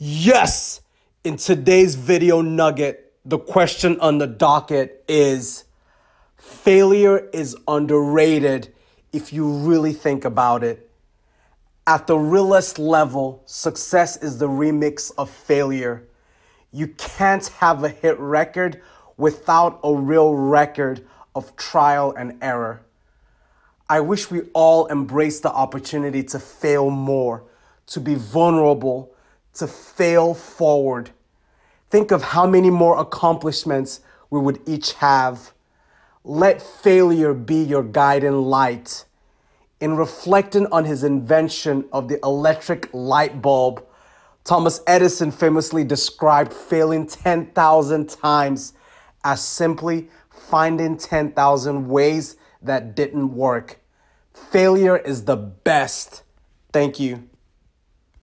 Yes! In today's video nugget, the question on the docket is failure is underrated if you really think about it. At the realest level, success is the remix of failure. You can't have a hit record without a real record of trial and error. I wish we all embraced the opportunity to fail more, to be vulnerable, to fail forward. Think of how many more accomplishments we would each have. Let failure be your guiding light. In reflecting on his invention of the electric light bulb, Thomas Edison famously described failing 10,000 times as simply finding 10,000 ways that didn't work. Failure is the best. Thank you.